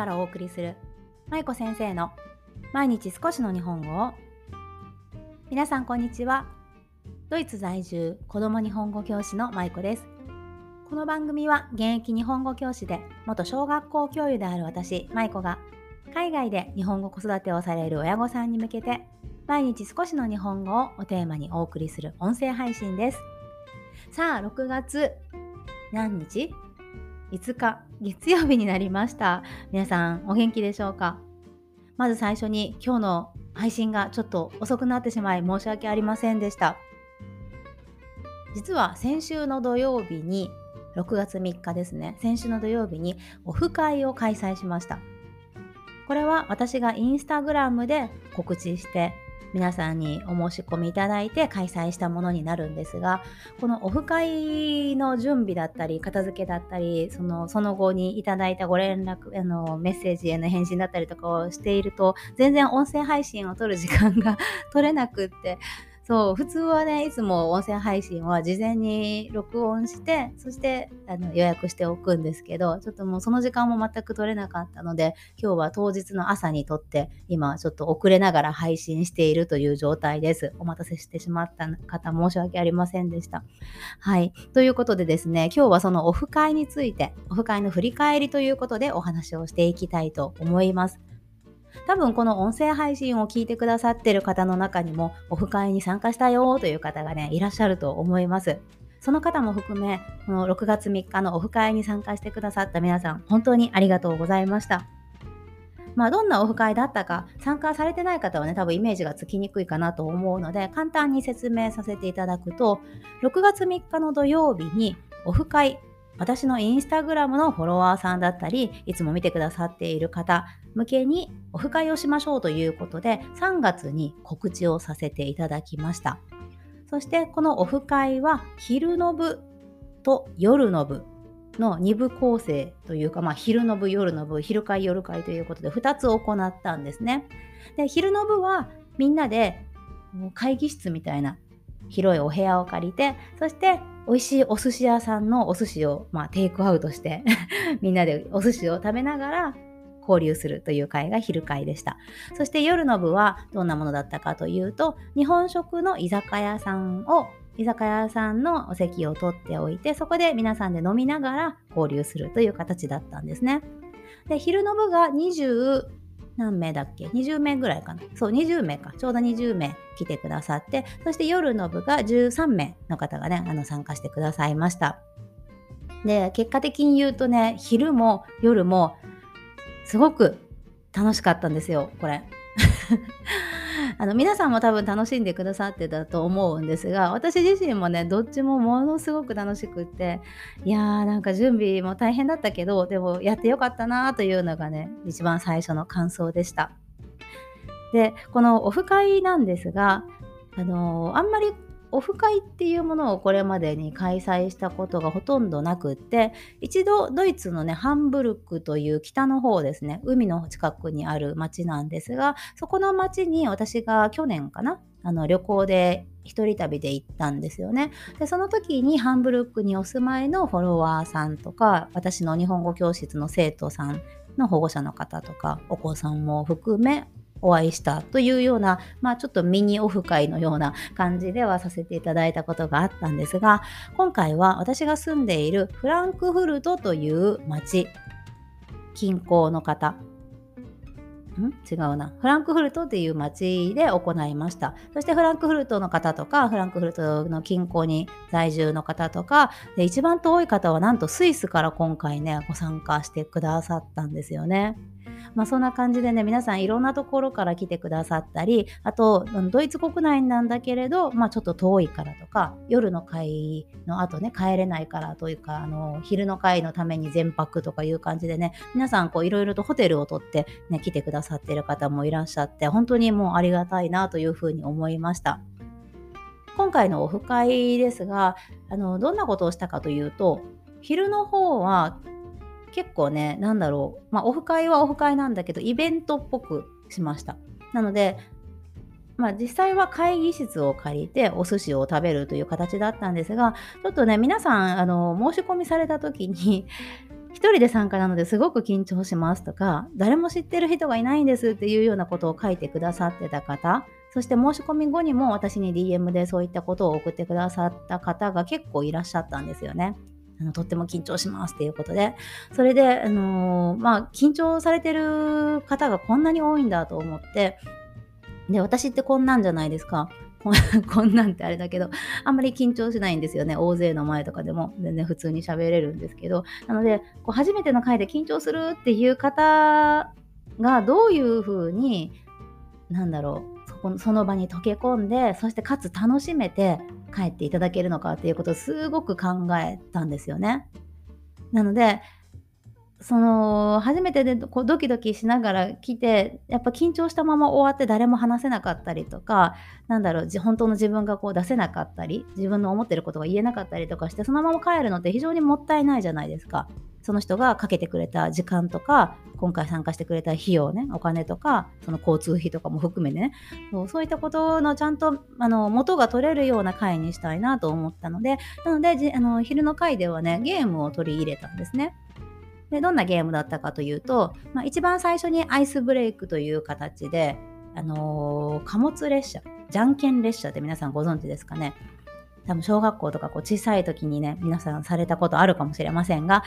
からお送りする舞子先生の毎日少しの日本語を。皆さんこんにちは。ドイツ在住子供日本語教師の舞子です。この番組は現役日本語教師で元小学校教諭である私舞子が海外で日本語子育てをされる親御さんに向けて毎日少しの日本語をおテーマにお送りする音声配信です。さあ6月何日？5日月曜日になりました。皆さんお元気でしょうか？まず最初に今日の配信がちょっと遅くなってしまい申し訳ありませんでした。実は先週の土曜日に6月3日ですね。先週の土曜日にオフ会を開催しました。これは私がインスタグラムで告知して皆さんにお申し込みいただいて開催したものになるんですがこのオフ会の準備だったり片付けだったりそのその後にいただいたご連絡あのメッセージへの返信だったりとかをしていると全然音声配信を撮る時間が取れなくってそう、普通はね、いつも音声配信は事前に録音して、そしてあの予約しておくんですけど、ちょっともうその時間も全く取れなかったので、今日は当日の朝に撮って、今ちょっと遅れながら配信しているという状態です。お待たせしてしまった方、申し訳ありませんでした。はい。ということでですね、今日はそのオフ会について、オフ会の振り返りということでお話をしていきたいと思います。多分この音声配信を聞いてくださってる方の中にもオフ会に参加したよという方がね、いらっしゃると思います。その方も含め、この6月3日のオフ会に参加してくださった皆さん、本当にありがとうございました。まあ、どんなオフ会だったか参加されてない方はね多分イメージがつきにくいかなと思うので簡単に説明させていただくと6月3日の土曜日にオフ会私のインスタグラムのフォロワーさんだったりいつも見てくださっている方向けにオフ会をしましょうということで3月に告知をさせていただきました。そしてこのオフ会は昼の部と夜の部の2部構成というか、まあ、昼の部夜の部昼会夜会ということで2つ行ったんですね。で昼の部はみんなで会議室みたいな広いお部屋を借りてそして美味しいお寿司屋さんのお寿司を、まあ、テイクアウトして みんなでお寿司を食べながら交流するという会が昼会でした。そして夜の部はどんなものだったかというと、日本食の居酒屋さんを居酒屋さんのお席を取っておいて、そこで皆さんで飲みながら交流するという形だったんですね。で、昼の部が何名だっけ ?20 名ぐらいかな。そう、20名か。ちょうど20名来てくださって、そして夜の部が13名の方がね、あの参加してくださいました。で、結果的に言うとね、昼も夜もすごく楽しかったんですよ、これ。あの皆さんも多分楽しんでくださってたと思うんですが私自身もねどっちもものすごく楽しくっていやーなんか準備も大変だったけどでもやってよかったなというのがね一番最初の感想でした。でこのオフ会なんですがあのー、あんまりオフ会っていうものをこれまでに開催したことがほとんどなくって一度ドイツのねハンブルクという北の方ですね海の近くにある町なんですがそこの町に私が去年かなあの旅行で一人旅で行ったんですよね。でその時にハンブルクにお住まいのフォロワーさんとか私の日本語教室の生徒さんの保護者の方とかお子さんも含めお会いしたというような、まあちょっとミニオフ会のような感じではさせていただいたことがあったんですが、今回は私が住んでいるフランクフルトという町、近郊の方、ん？違うな。フランクフルトっていう町で行いました。そしてフランクフルトの方とか、フランクフルトの近郊に在住の方とか、で一番遠い方はなんとスイスから今回ね、ご参加してくださったんですよね。まあ、そんな感じでね皆さんいろんなところから来てくださったりあとドイツ国内なんだけれど、まあ、ちょっと遠いからとか夜の会の後ね帰れないからというかあの昼の会のために全泊とかいう感じでね皆さんこういろいろとホテルを取って、ね、来てくださってる方もいらっしゃって本当にもうありがたいなというふうに思いました。今回のオフ会ですがあのどんなことをしたかというと昼の方は結構ね、なんだろう、まあ、オフ会はオフ会なんだけど、イベントっぽくしました。なので、まあ、実際は会議室を借りてお寿司を食べるという形だったんですが、ちょっとね、皆さん、あの、申し込みされた時に、一人で参加なのですごく緊張しますとか、誰も知ってる人がいないんですっていうようなことを書いてくださってた方、そして申し込み後にも私に DM でそういったことを送ってくださった方が結構いらっしゃったんですよね。あのとっても緊張しますっていうことで、それで、あの、まあ、緊張されてる方がこんなに多いんだと思って、で、私ってこんなんじゃないですか。こん なんってあれだけど、あんまり緊張しないんですよね。大勢の前とかでも全然普通に喋れるんですけど。なので、こう初めての回で緊張するっていう方がどういうふうに、なんだろう、そこのその場に溶け込んで、そしてかつ楽しめて帰っていただけるのかっていうことをすごく考えたんですよね。なので、その初めてでこうドキドキしながら来てやっぱ緊張したまま終わって誰も話せなかったりとかなんだろう本当の自分がこう出せなかったり自分の思ってることが言えなかったりとかしてそのまま帰るのって非常にもったいないじゃないですか。その人がかけてくれた時間とか今回参加してくれた費用ねお金とかその交通費とかも含めてねそうそういったことのちゃんとあの元が取れるような回にしたいなと思ったのでなのであの昼の回ではねゲームを取り入れたんですね。でどんなゲームだったかというと、まあ、一番最初にアイスブレイクという形で、あのー、貨物列車じゃんけん列車って皆さんご存知ですかね多分小学校とかこう小さい時にね皆さんされたことあるかもしれませんが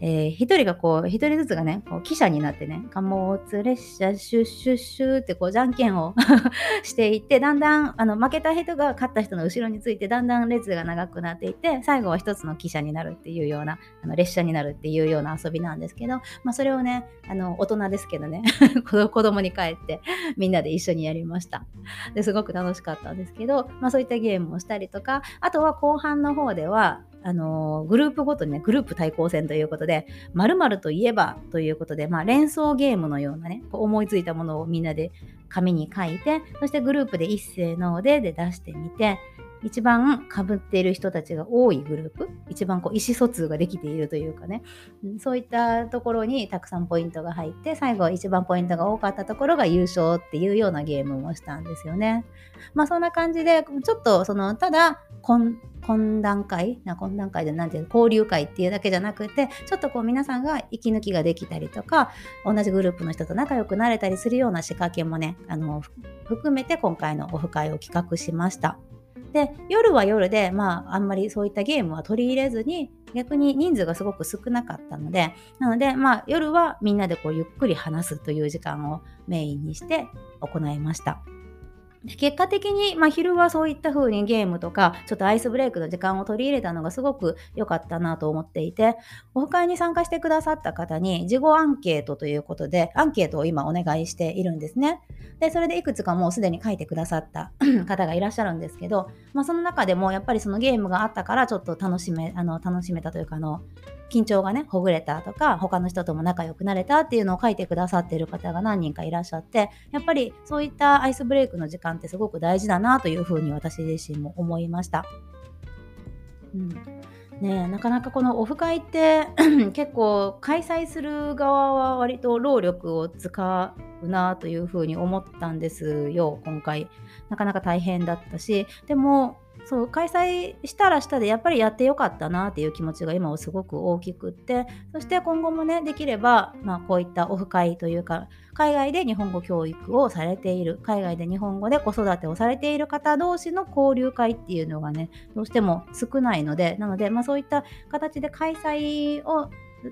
えー、一人がこう、一人ずつがね、こう記者になってね、貨物列車シュッシュッシュってこう、じゃんけんを していって、だんだん、あの、負けた人が勝った人の後ろについて、だんだん列が長くなっていって、最後は一つの汽車になるっていうような、あの列車になるっていうような遊びなんですけど、まあ、それをね、あの、大人ですけどね、子供に帰って、みんなで一緒にやりました。ですごく楽しかったんですけど、まあ、そういったゲームをしたりとか、あとは後半の方では、あのグループごとにね、グループ対抗戦ということで、〇〇といえばということで、まあ、連想ゲームのようなね、こう思いついたものをみんなで紙に書いて、そしてグループで一斉のでで出してみて、一番かぶっている人たちが多いグループ、一番こう意思疎通ができているというかね、そういったところにたくさんポイントが入って、最後一番ポイントが多かったところが優勝っていうようなゲームもしたんですよね。まあそんな感じで、ちょっとその、ただ、懇談会？懇談会で何ていうの？交流会っていうだけじゃなくてちょっとこう皆さんが息抜きができたりとか同じグループの人と仲良くなれたりするような仕掛けもねあの含めて今回のオフ会を企画しました。で夜は夜で、まあ、あんまりそういったゲームは取り入れずに逆に人数がすごく少なかったのでなので、まあ、夜はみんなでこうゆっくり話すという時間をメインにして行いました。結果的に、まあ、昼はそういった風にゲームとかちょっとアイスブレイクの時間を取り入れたのがすごく良かったなと思っていてオフ会に参加してくださった方に事後アンケートということでアンケートを今お願いしているんですね。でそれでいくつかもうすでに書いてくださった 方がいらっしゃるんですけど、まあ、その中でもやっぱりそのゲームがあったからちょっと楽しめあの楽しめたというかあの緊張がねほぐれたとか他の人とも仲良くなれたっていうのを書いてくださっている方が何人かいらっしゃってやっぱりそういったアイスブレイクの時間ってすごく大事だなというふうに私自身も思いました。うんね、なかなかこのオフ会って 結構開催する側は割と労力を使うなというふうに思ったんですよ今回なかなか大変だったしでもそう開催したらしたでやっぱりやってよかったなっていう気持ちが今はすごく大きくってそして今後もねできれば、まあ、こういったオフ会というか海外で日本語教育をされている海外で日本語で子育てをされている方同士の交流会っていうのがねどうしても少ないのでなので、まあ、そういった形で開催を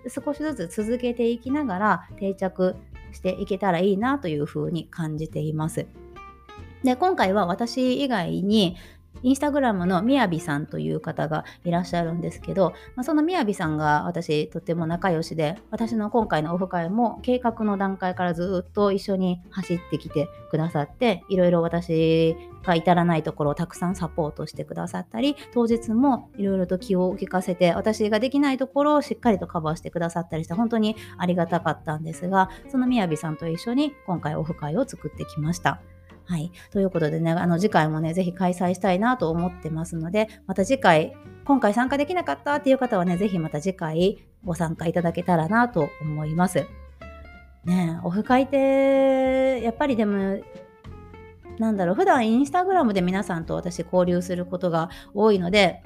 少しずつ続けていきながら定着していけたらいいなというふうに感じています。で今回は私以外にインスタグラムのみやびさんという方がいらっしゃるんですけど、まあ、そのみやびさんが私とっても仲良しで私の今回のオフ会も計画の段階からずっと一緒に走ってきてくださっていろいろ私が至らないところをたくさんサポートしてくださったり当日もいろいろと気を利かせて私ができないところをしっかりとカバーしてくださったりして本当にありがたかったんですがそのみやびさんと一緒に今回オフ会を作ってきました。はい。ということでね、あの次回もね、ぜひ開催したいなと思ってますので、また次回、今回参加できなかったっていう方はね、ぜひまた次回ご参加いただけたらなと思います。ねオフ会って、やっぱりでも、なんだろう普段インスタグラムで皆さんと私交流することが多いので、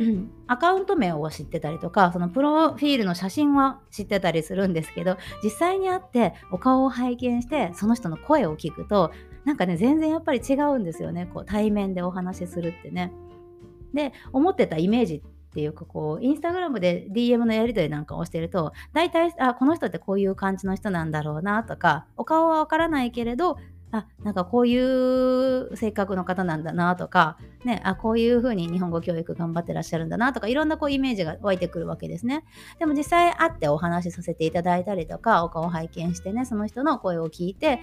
アカウント名を知ってたりとかそのプロフィールの写真は知ってたりするんですけど実際に会ってお顔を拝見してその人の声を聞くとなんかね全然やっぱり違うんですよねこう対面でお話しするってね。で思ってたイメージっていうかこうインスタグラムで DM のやり取りなんかをしてると大体あこの人ってこういう感じの人なんだろうなとかお顔はわからないけれどあなんかこういう性格の方なんだなとか、ね、あこういうふうに日本語教育頑張ってらっしゃるんだなとかいろんなこうイメージが湧いてくるわけですね。でも実際会ってお話しさせていただいたりとかお顔を拝見してねその人の声を聞いて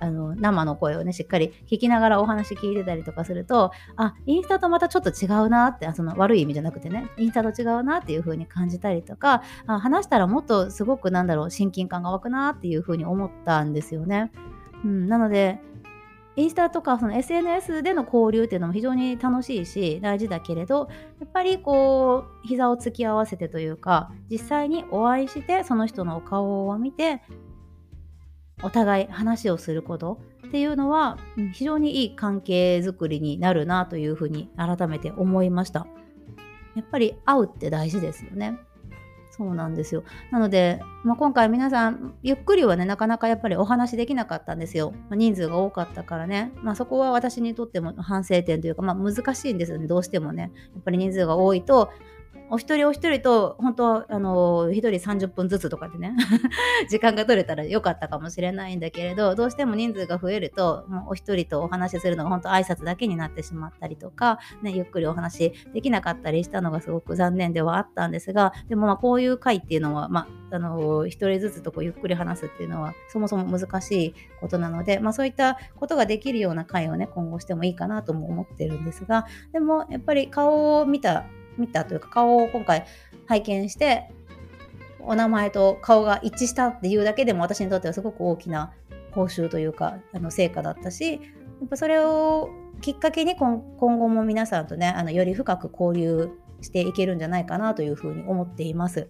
あの生の声をねしっかり聞きながらお話聞いてたりとかするとあインスタとまたちょっと違うなってその悪い意味じゃなくてねインスタと違うなっていう風に感じたりとかあ話したらもっとすごくなんだろう親近感が湧くなっていう風に思ったんですよね。うん、なのでインスタとか SNS での交流っていうのも非常に楽しいし大事だけれどやっぱりこう膝を突き合わせてというか実際にお会いしてその人のお顔を見てお互い話をすることっていうのは非常にいい関係づくりになるなというふうに改めて思いました。やっぱり会うって大事ですよね。そうなんですよ。なので、まあ、今回皆さん、ゆっくりはね、なかなかやっぱりお話できなかったんですよ。まあ、人数が多かったからね。まあ、そこは私にとっても反省点というか、まあ、難しいんですよね、どうしてもね。やっぱり人数が多いと、お一人お一人と本当あの一人30分ずつとかでね 時間が取れたらよかったかもしれないんだけれどどうしても人数が増えるともうお一人とお話しするのが本当挨拶だけになってしまったりとか、ね、ゆっくりお話できなかったりしたのがすごく残念ではあったんですがでもまあこういう会っていうのは、まあ、あの一人ずつとこうゆっくり話すっていうのはそもそも難しいことなので、まあ、そういったことができるような会をね今後してもいいかなとも思ってるんですがでもやっぱり顔を見た見たというか顔を今回拝見してお名前と顔が一致したっていうだけでも私にとってはすごく大きな報酬というかあの成果だったしやっぱそれをきっかけに今後も皆さんとねあのより深く交流していけるんじゃないかなというふうに思っています。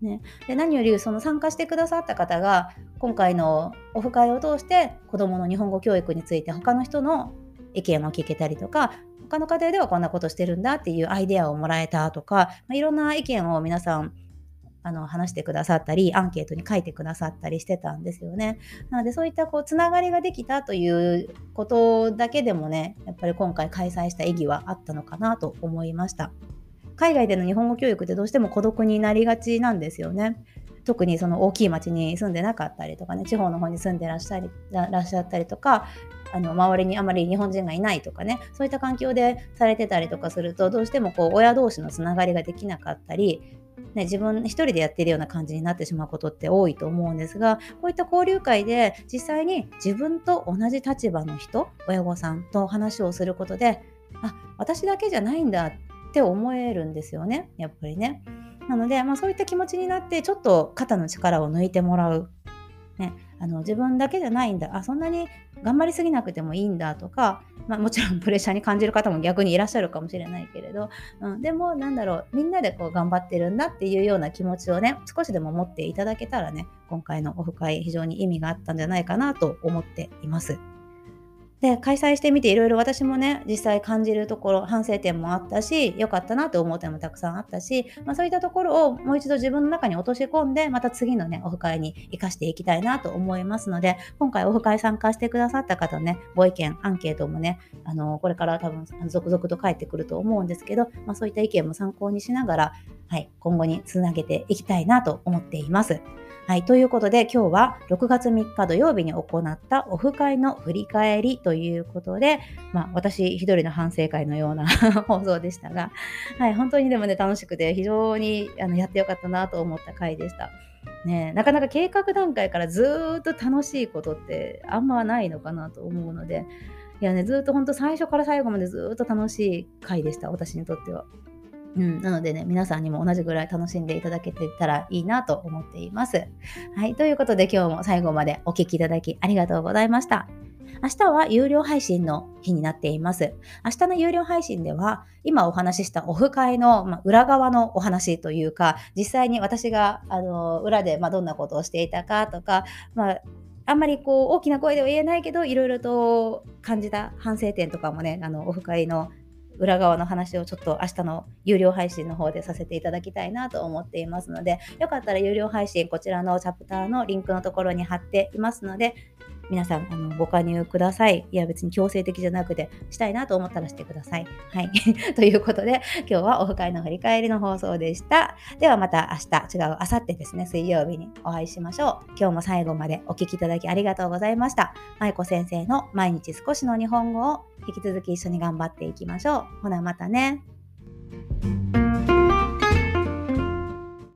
ね、で何よりその参加してくださった方が今回のオフ会を通して子どもの日本語教育について他の人の意見を聞けたりとか他の家庭ではこんなことしてるんだっていうアイデアをもらえたとか、まあ、いろんな意見を皆さんあの話してくださったりアンケートに書いてくださったりしてたんですよね。なのでそういったこうつながりができたということだけでもねやっぱり今回開催した意義はあったのかなと思いました。海外での日本語教育ってどうしても孤独になりがちなんですよね。特にその大きい町に住んでなかったりとかね地方の方に住んでらっしゃりらっしゃったりとかあの周りにあまり日本人がいないとかねそういった環境でされてたりとかするとどうしてもこう親同士のつながりができなかったりね、自分一人でやってるような感じになってしまうことって多いと思うんですがこういった交流会で実際に自分と同じ立場の人親御さんと話をすることであ私だけじゃないんだって思えるんですよねやっぱりね。なので、まあ、そういった気持ちになってちょっと肩の力を抜いてもらう。ね、あの自分だけじゃないんだあそんなに頑張りすぎなくてもいいんだとか、まあ、もちろん プレッシャーに感じる方も逆にいらっしゃるかもしれないけれど、うん、でもなんだろうみんなでこう頑張ってるんだっていうような気持ちをね少しでも持っていただけたらね今回のオフ会非常に意味があったんじゃないかなと思っています。で開催してみていろいろ私もね実際感じるところ反省点もあったし良かったなと思う点もたくさんあったし、まあ、そういったところをもう一度自分の中に落とし込んでまた次のねオフ会に生かしていきたいなと思いますので今回オフ会参加してくださった方ねご意見アンケートもねあのこれから多分続々と返ってくると思うんですけど、まあ、そういった意見も参考にしながら、はい、今後につなげていきたいなと思っています。はい、ということで今日は6月3日土曜日に行ったオフ会の振り返りということで、まあ、私一人の反省会のような 放送でしたが、はい、本当にでもね楽しくて非常にあのやってよかったなと思った回でした。ね、なかなか計画段階からずっと楽しいことってあんまないのかなと思うのでいやねずっと本当最初から最後までずっと楽しい回でした私にとっては。うん、なのでね、皆さんにも同じぐらい楽しんでいただけてたらいいなと思っています。はい、ということで今日も最後までお聴きいただきありがとうございました。明日は有料配信の日になっています。明日の有料配信では、今お話ししたオフ会の、ま裏側のお話というか、実際に私があの裏で、まどんなことをしていたかとか、まあ、あんまりこう大きな声では言えないけどいろいろと感じた反省点とかもねあのオフ会の裏側の話をちょっと明日の有料配信の方でさせていただきたいなと思っていますのでよかったら有料配信こちらのチャプターのリンクのところに貼っていますので皆さんあのご加入ください。いや別に強制的じゃなくてしたいなと思ったらしてください。はい。ということで今日はオフ会の振り返りの放送でした。ではまた明日違う明後日ですね水曜日にお会いしましょう。今日も最後までお聴きいただきありがとうございました。舞子先生の毎日少しの日本語を引き続き一緒に頑張っていきましょう。ほなまたね。